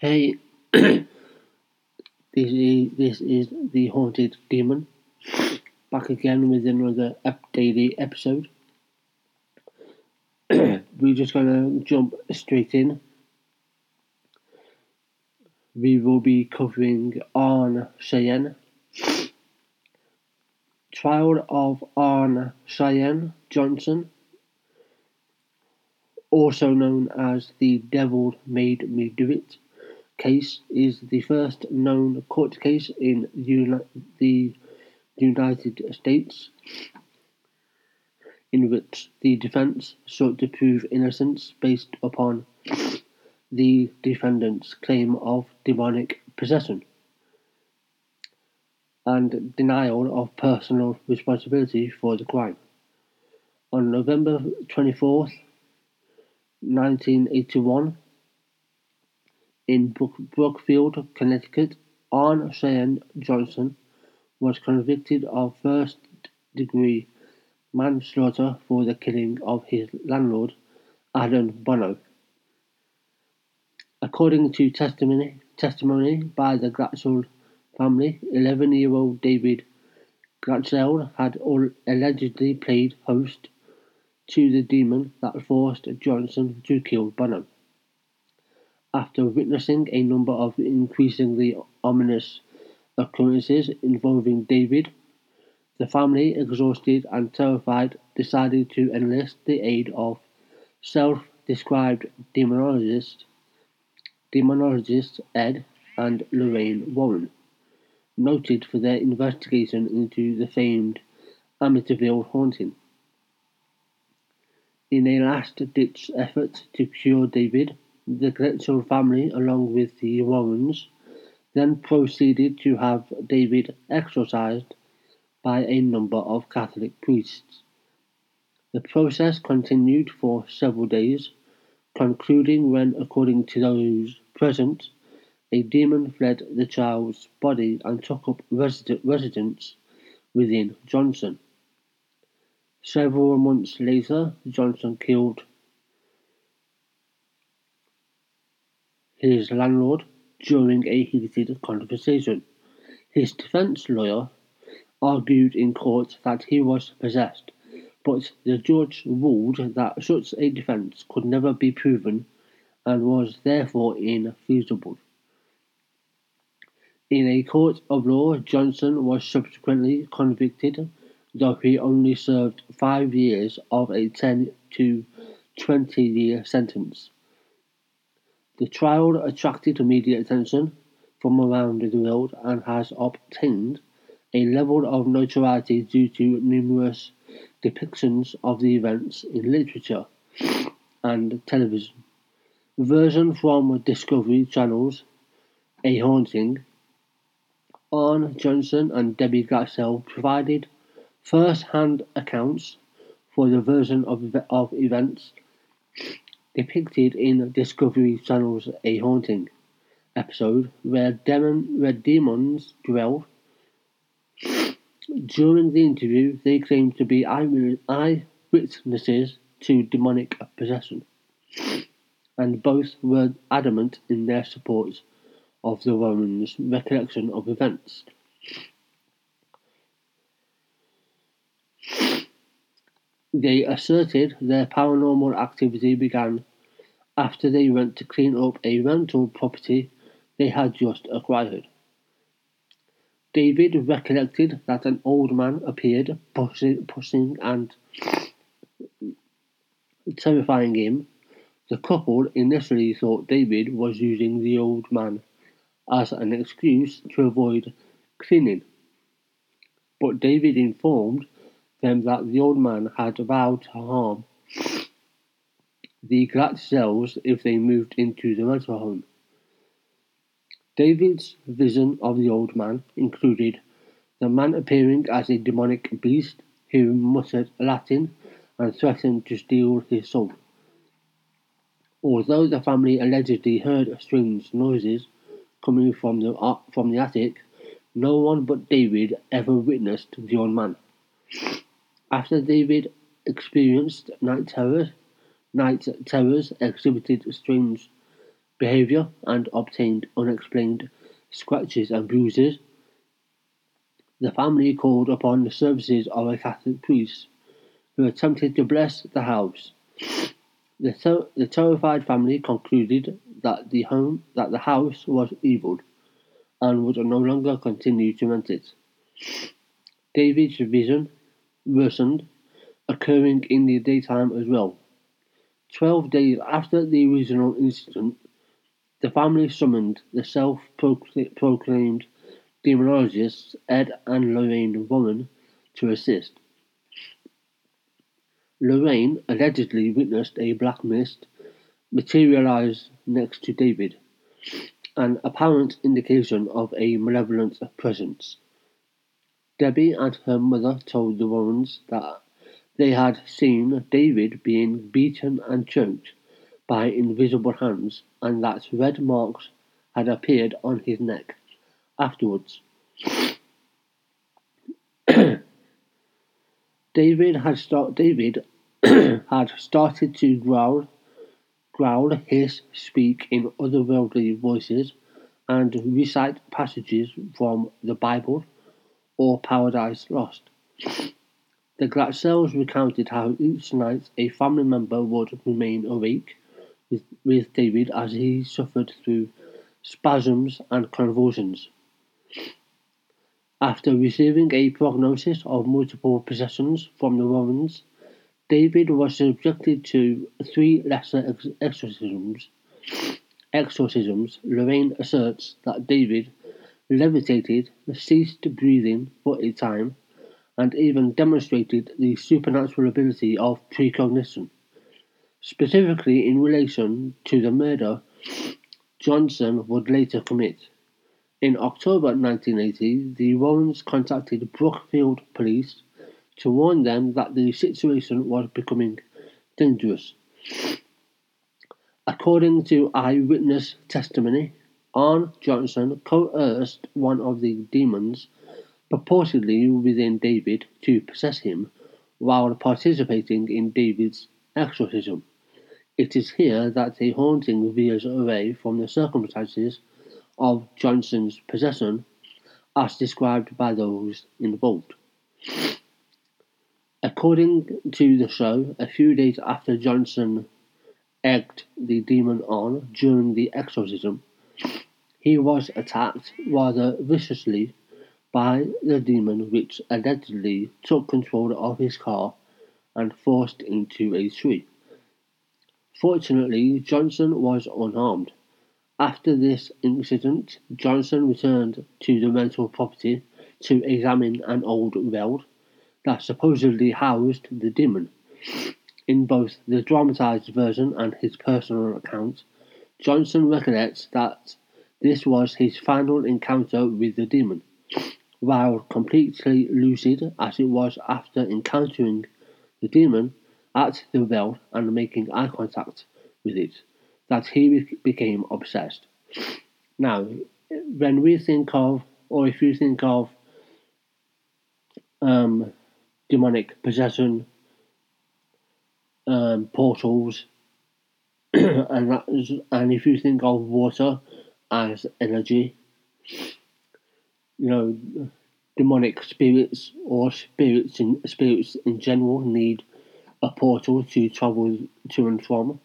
Hey, this is this is the haunted demon back again with another up daily episode. We're just gonna jump straight in. We will be covering Arne Cheyenne. Trial of Arne Cheyenne Johnson, also known as the Devil Made Me Do It case is the first known court case in uni- the United States in which the defense sought to prove innocence based upon the defendant's claim of demonic possession and denial of personal responsibility for the crime. On November 24th, 1981, in Brookfield, Connecticut, Arne Cheyenne Johnson was convicted of first degree manslaughter for the killing of his landlord, Alan Bono. According to testimony, testimony by the Glatzel family, 11 year old David Glatzel had allegedly played host to the demon that forced Johnson to kill Bono. After witnessing a number of increasingly ominous occurrences involving David, the family, exhausted and terrified, decided to enlist the aid of self-described demonologists, demonologists Ed and Lorraine Warren, noted for their investigation into the famed Amityville haunting. In a last-ditch effort to cure David, the Glatzel family, along with the Warrens, then proceeded to have David exorcised by a number of Catholic priests. The process continued for several days, concluding when, according to those present, a demon fled the child's body and took up residence within Johnson. Several months later, Johnson killed his landlord during a heated conversation. His defense lawyer argued in court that he was possessed, but the judge ruled that such a defense could never be proven and was therefore infeasible. In a court of law, Johnson was subsequently convicted, though he only served five years of a 10 to 20 year sentence. The trial attracted media attention from around the world and has obtained a level of notoriety due to numerous depictions of the events in literature and television. Version from Discovery Channel's A Haunting, Arne Johnson and Debbie Glatzel provided first-hand accounts for the version of, of events depicted in Discovery Channel's A Haunting episode where, demon, where demons dwell. During the interview, they claimed to be eyewitnesses to demonic possession, and both were adamant in their support of the Warrens' recollection of events. They asserted their paranormal activity began after they went to clean up a rental property they had just acquired. David recollected that an old man appeared, pushing, pushing and terrifying him. The couple initially thought David was using the old man as an excuse to avoid cleaning, but David informed them that the old man had vowed to harm the Glatzels if they moved into the rental home. David's vision of the old man included the man appearing as a demonic beast who muttered Latin and threatened to steal his soul. Although the family allegedly heard strange noises coming from the, uh, from the attic, no one but David ever witnessed the old man. After David experienced night terrors, night terrors exhibited strange behavior and obtained unexplained scratches and bruises. The family called upon the services of a Catholic priest who attempted to bless the house. The, ter- the terrified family concluded that the home that the house was evil and would no longer continue to rent it. David's vision worsened, occurring in the daytime as well. Twelve days after the original incident, the family summoned the self-proclaimed demonologists Ed and Lorraine Warren to assist. Lorraine allegedly witnessed a black mist materialize next to David, an apparent indication of a malevolent presence. Debbie and her mother told the Warrens that they had seen David being beaten and choked by invisible hands and that red marks had appeared on his neck afterwards. David had start, David had started to growl, growl, hiss, speak in otherworldly voices, and recite passages from the Bible or Paradise Lost. The Glatzels recounted how each night a family member would remain awake with, with David as he suffered through spasms and convulsions. After receiving a prognosis of multiple possessions from the Warrens, David was subjected to three lesser ex- exorcisms. Exorcisms. Lorraine asserts that David levitated, ceased breathing for a time, and even demonstrated the supernatural ability of precognition. Specifically in relation to the murder Johnson would later commit. In October 1980, the Warrens contacted Brookfield police to warn them that the situation was becoming dangerous. According to eyewitness testimony, Arne Johnson coerced one of the demons, purportedly within David, to possess him while participating in David's exorcism. It is here that the haunting veers away from the circumstances of Johnson's possession as described by those involved. According to the show, a few days after Johnson egged the demon on during the exorcism, he was attacked rather viciously by the demon, which allegedly took control of his car and forced into a tree. Fortunately, Johnson was unharmed. After this incident, Johnson returned to the rental property to examine an old well that supposedly housed the demon. In both the dramatized version and his personal account, Johnson recollects that this was his final encounter with the demon, while completely lucid as it was after encountering the demon at the well and making eye contact with it, that he became obsessed. Now, when we think of, or if you think of um, demonic possession, um, portals, and that is, and if you think of water as energy. You know, demonic spirits or spirits in spirits in general need a portal to travel to and from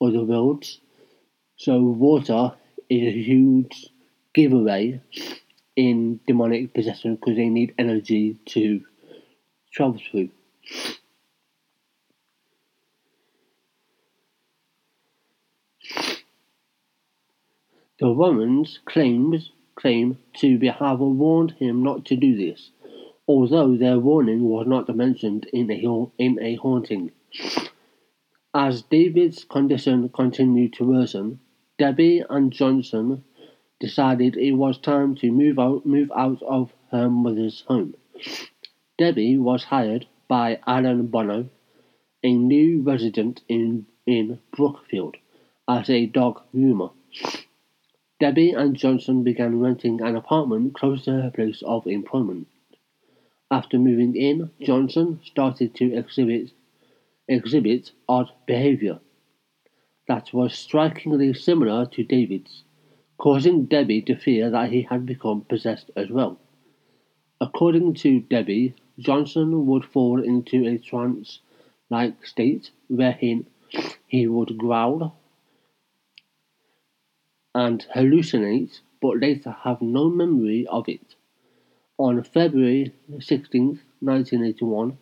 other worlds. So water is a huge giveaway in demonic possession because they need energy to travel through. Warrens claims, claim to be have warned him not to do this, although their warning was not mentioned in a, in a haunting. As David's condition continued to worsen, Debbie and Johnson decided it was time to move out, move out of her mother's home. Debbie was hired by Alan Bono, a new resident in, in Brookfield, as a dog groomer. Debbie and Johnson began renting an apartment close to her place of employment. After moving in, Johnson started to exhibit exhibit odd behavior. that was strikingly similar to David's, causing Debbie to fear that he had become possessed as well. According to Debbie, Johnson would fall into a trance like state wherein he would growl and hallucinate but later have no memory of it. On February 16, 1981,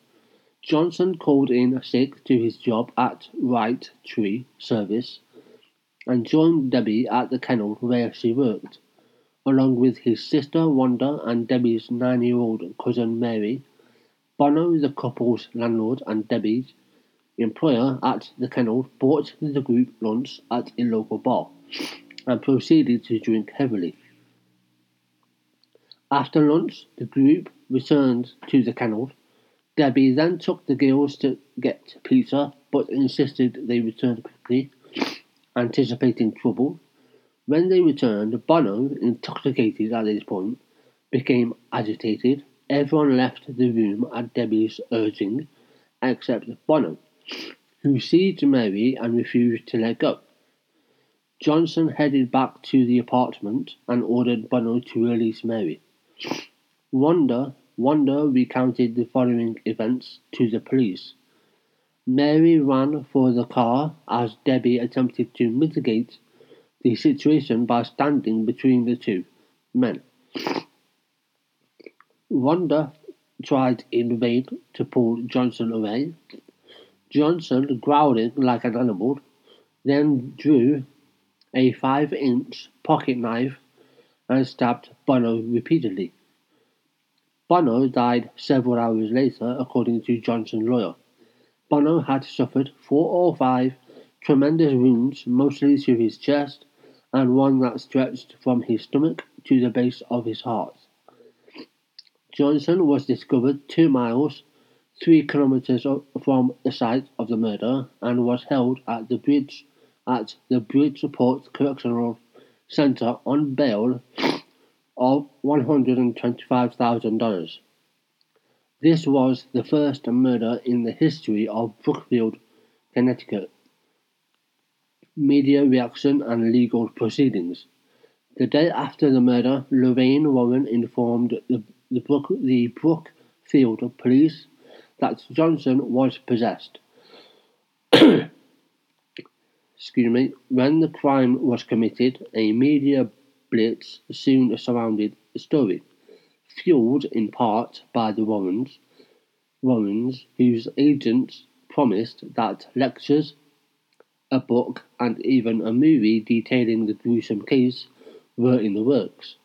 Johnson called in sick to his job at Wright Tree Service and joined Debbie at the kennel where she worked, along with his sister Wanda and Debbie's nine year old cousin Mary. Bono, the couple's landlord, and Debbie's employer at the kennel bought the group lunch at a local bar and proceeded to drink heavily. After lunch, the group returned to the kennel. Debbie then took the girls to get pizza, but insisted they return quickly, anticipating trouble. When they returned, Bono, intoxicated at this point, became agitated. Everyone left the room at Debbie's urging, except Bono, who seized Mary and refused to let go. Johnson headed back to the apartment and ordered Bono to release Mary. Wanda, Wanda recounted the following events to the police. Mary ran for the car as Debbie attempted to mitigate the situation by standing between the two men. Wanda tried in vain to pull Johnson away. Johnson, growling like an animal, then drew a five inch pocket knife and stabbed Bono repeatedly. Bono died several hours later, according to Johnson lawyer. Bono had suffered four or five tremendous wounds, mostly to his chest, and one that stretched from his stomach to the base of his heart. Johnson was discovered two miles, three kilometers from the site of the murder, and was held at the bridge at the Bridgeport Correctional Center on bail of $125,000. This was the first murder in the history of Brookfield, Connecticut. Media reaction and legal proceedings. The day after the murder, Lorraine Warren informed the, the, Brook, the Brookfield police that Johnson was possessed. Excuse me. When the crime was committed, a media blitz soon surrounded the story, fueled in part by the Warrens, Warrens, whose agents promised that lectures, a book, and even a movie detailing the gruesome case were in the works.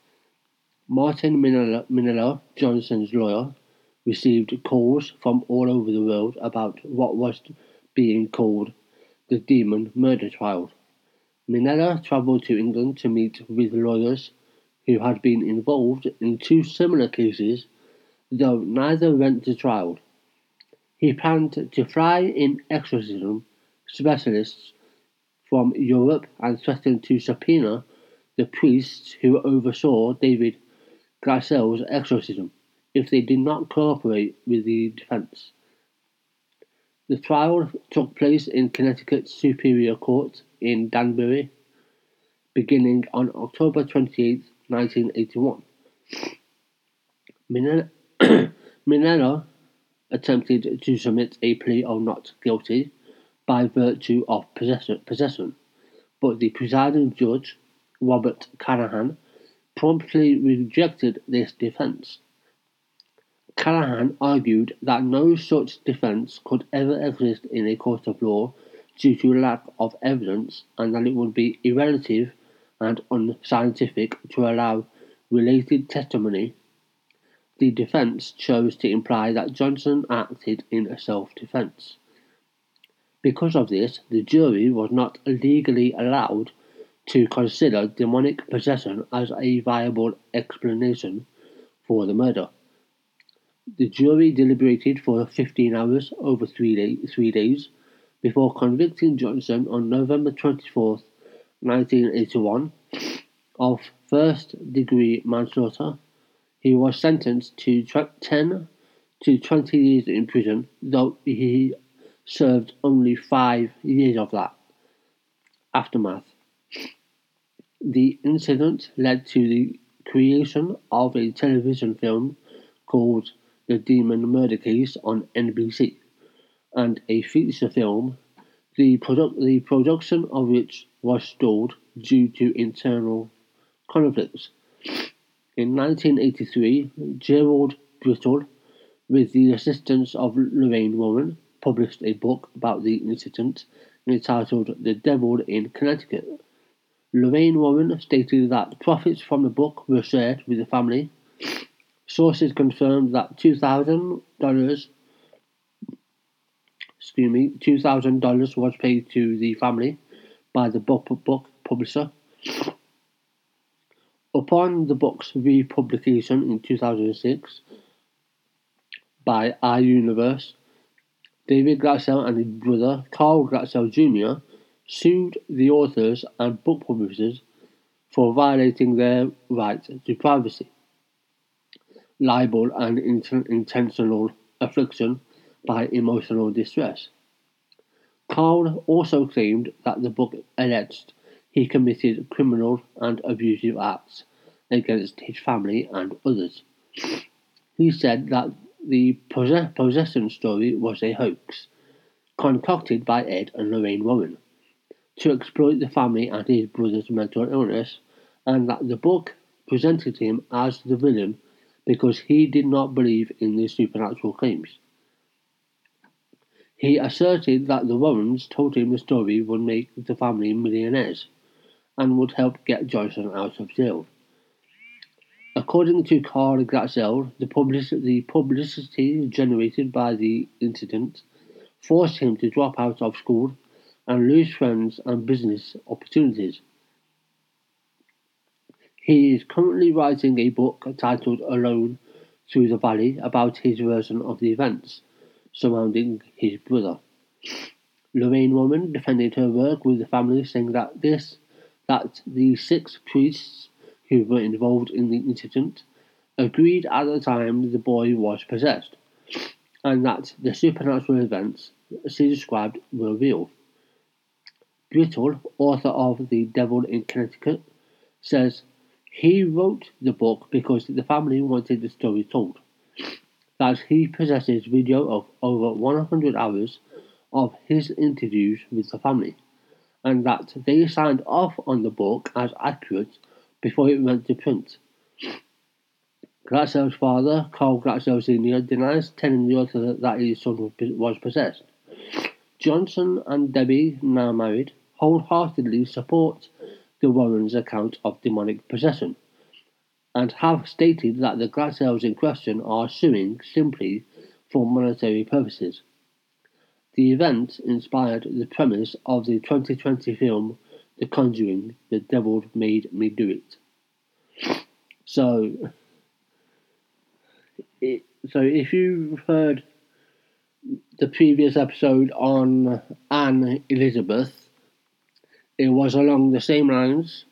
Martin Minella, Johnson's lawyer, received calls from all over the world about what was being called the Demon murder trial. Minella travelled to England to meet with lawyers who had been involved in two similar cases, though neither went to trial. He planned to fly in exorcism specialists from Europe and threatened to subpoena the priests who oversaw David Glatzel's exorcism if they did not cooperate with the defense. The trial took place in Connecticut Superior Court in Danbury, beginning on October 28, 1981. Minella attempted to submit a plea of not guilty by virtue of possession, but the presiding judge, Robert Callahan, promptly rejected this defense. Callahan argued that no such defense could ever exist in a court of law due to lack of evidence and that it would be irrelative and unscientific to allow related testimony. The defense chose to imply that Johnson acted in self defense. Because of this, the jury was not legally allowed to consider demonic possession as a viable explanation for the murder. The jury deliberated for 15 hours over three, day, three days before convicting Johnson on November 24, 1981, of first degree manslaughter. He was sentenced to 10 to 20 years in prison, though he served only five years of that. aftermath. The incident led to the creation of a television film called The Demon Murder Case on NBC and a feature film, the, produ- the production of which was stalled due to internal conflicts. In 1983, Gerald Brittle, with the assistance of Lorraine Warren, published a book about the incident entitled The Devil in Connecticut. Lorraine Warren stated that profits from the book were shared with the family. Sources confirmed that $2,000 excuse me, $2,000 was paid to the family by the book, book publisher. Upon the book's republication in 2006 by iUniverse, David Glatzel and his brother Carl Glatzel Jr. sued the authors and book publishers for violating their right to privacy, libel, and intentional affliction by emotional distress. Carl also claimed that the book alleged he committed criminal and abusive acts against his family and others. He said that the possession story was a hoax, concocted by Ed and Lorraine Warren, to exploit the family and his brother's mental illness, and that the book presented him as the villain because he did not believe in the supernatural claims. He asserted that the Warrens told him the story would make the family millionaires and would help get Johnson out of jail. According to Carl Glatzel, the, public- the publicity generated by the incident forced him to drop out of school and lose friends and business opportunities. He is currently writing a book titled Alone Through the Valley about his version of the events surrounding his brother. Lorraine Warren defended her work with the family, saying that this that the six priests who were involved in the incident agreed at the time the boy was possessed, and that the supernatural events she described were real. Brittle, author of The Devil in Connecticut, says he wrote the book because the family wanted the story told that he possesses video of over 100 hours of his interviews with the family, and that they signed off on the book as accurate before it went to print. Glatzel's father, Carl Glatzel Sr., denies telling the author that his son was possessed. Johnson and Debbie, now married, wholeheartedly support the Warrens' account of demonic possession and have stated that the Glatzels in question are suing simply for monetary purposes. The event inspired the premise of the 2020 film The Conjuring The Devil Made Me Do It. So, it, so if you've heard the previous episode on Anne Elizabeth, it was along the same lines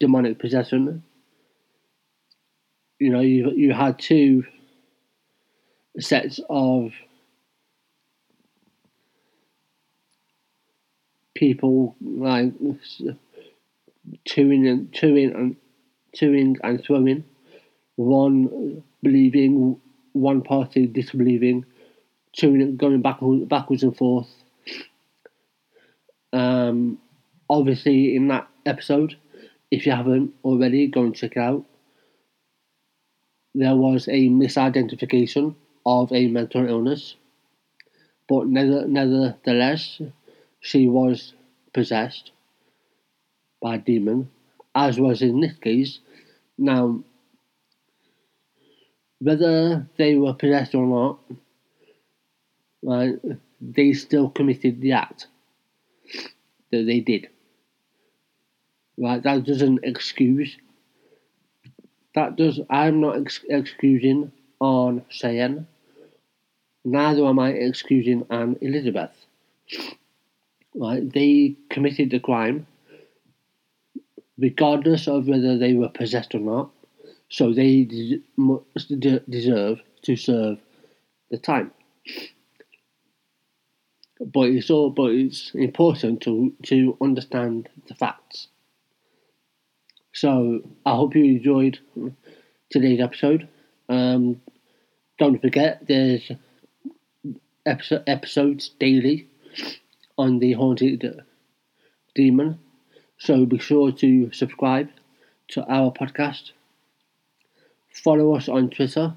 demonic possession you know, you you had two sets of people like toing and toing and toing and throwing, one believing, one party disbelieving, toing going back backwards and forth. Um, obviously, in that episode, if you haven't already, go and check it out there was a misidentification of a mental illness, but nevertheless, she was possessed by a demon, as was in this case. Now, whether they were possessed or not, right, they still committed the act that they did. Right, that doesn't excuse that does. I'm not ex- excusing Arne Cheyenne. Neither am I excusing Anne Elizabeth. Right? They committed the crime, regardless of whether they were possessed or not. So they must de- deserve to serve the time. but it's all but it's important to to understand the facts. So I hope you enjoyed today's episode. Um, don't forget, there's episode, episodes daily on the Haunted Demon. So be sure to subscribe to our podcast. Follow us on Twitter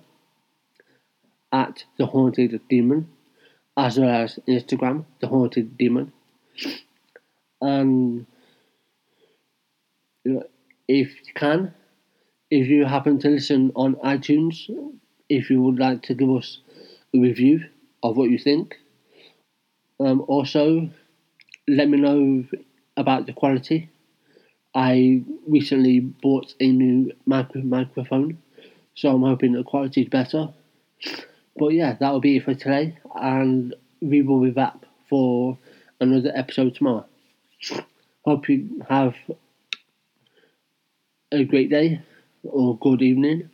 at The Haunted Demon, as well as Instagram, The Haunted Demon. And if you can, if you happen to listen on iTunes, if you would like to give us a review of what you think. Um, also, let me know about the quality. I recently bought a new micro- microphone, so I'm hoping the quality is better. But yeah, that will be it for today, and we will be back for another episode tomorrow. Hope you have a great day or good evening.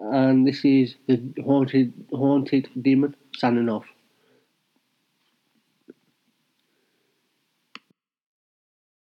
And this is the haunted haunted demon signing off.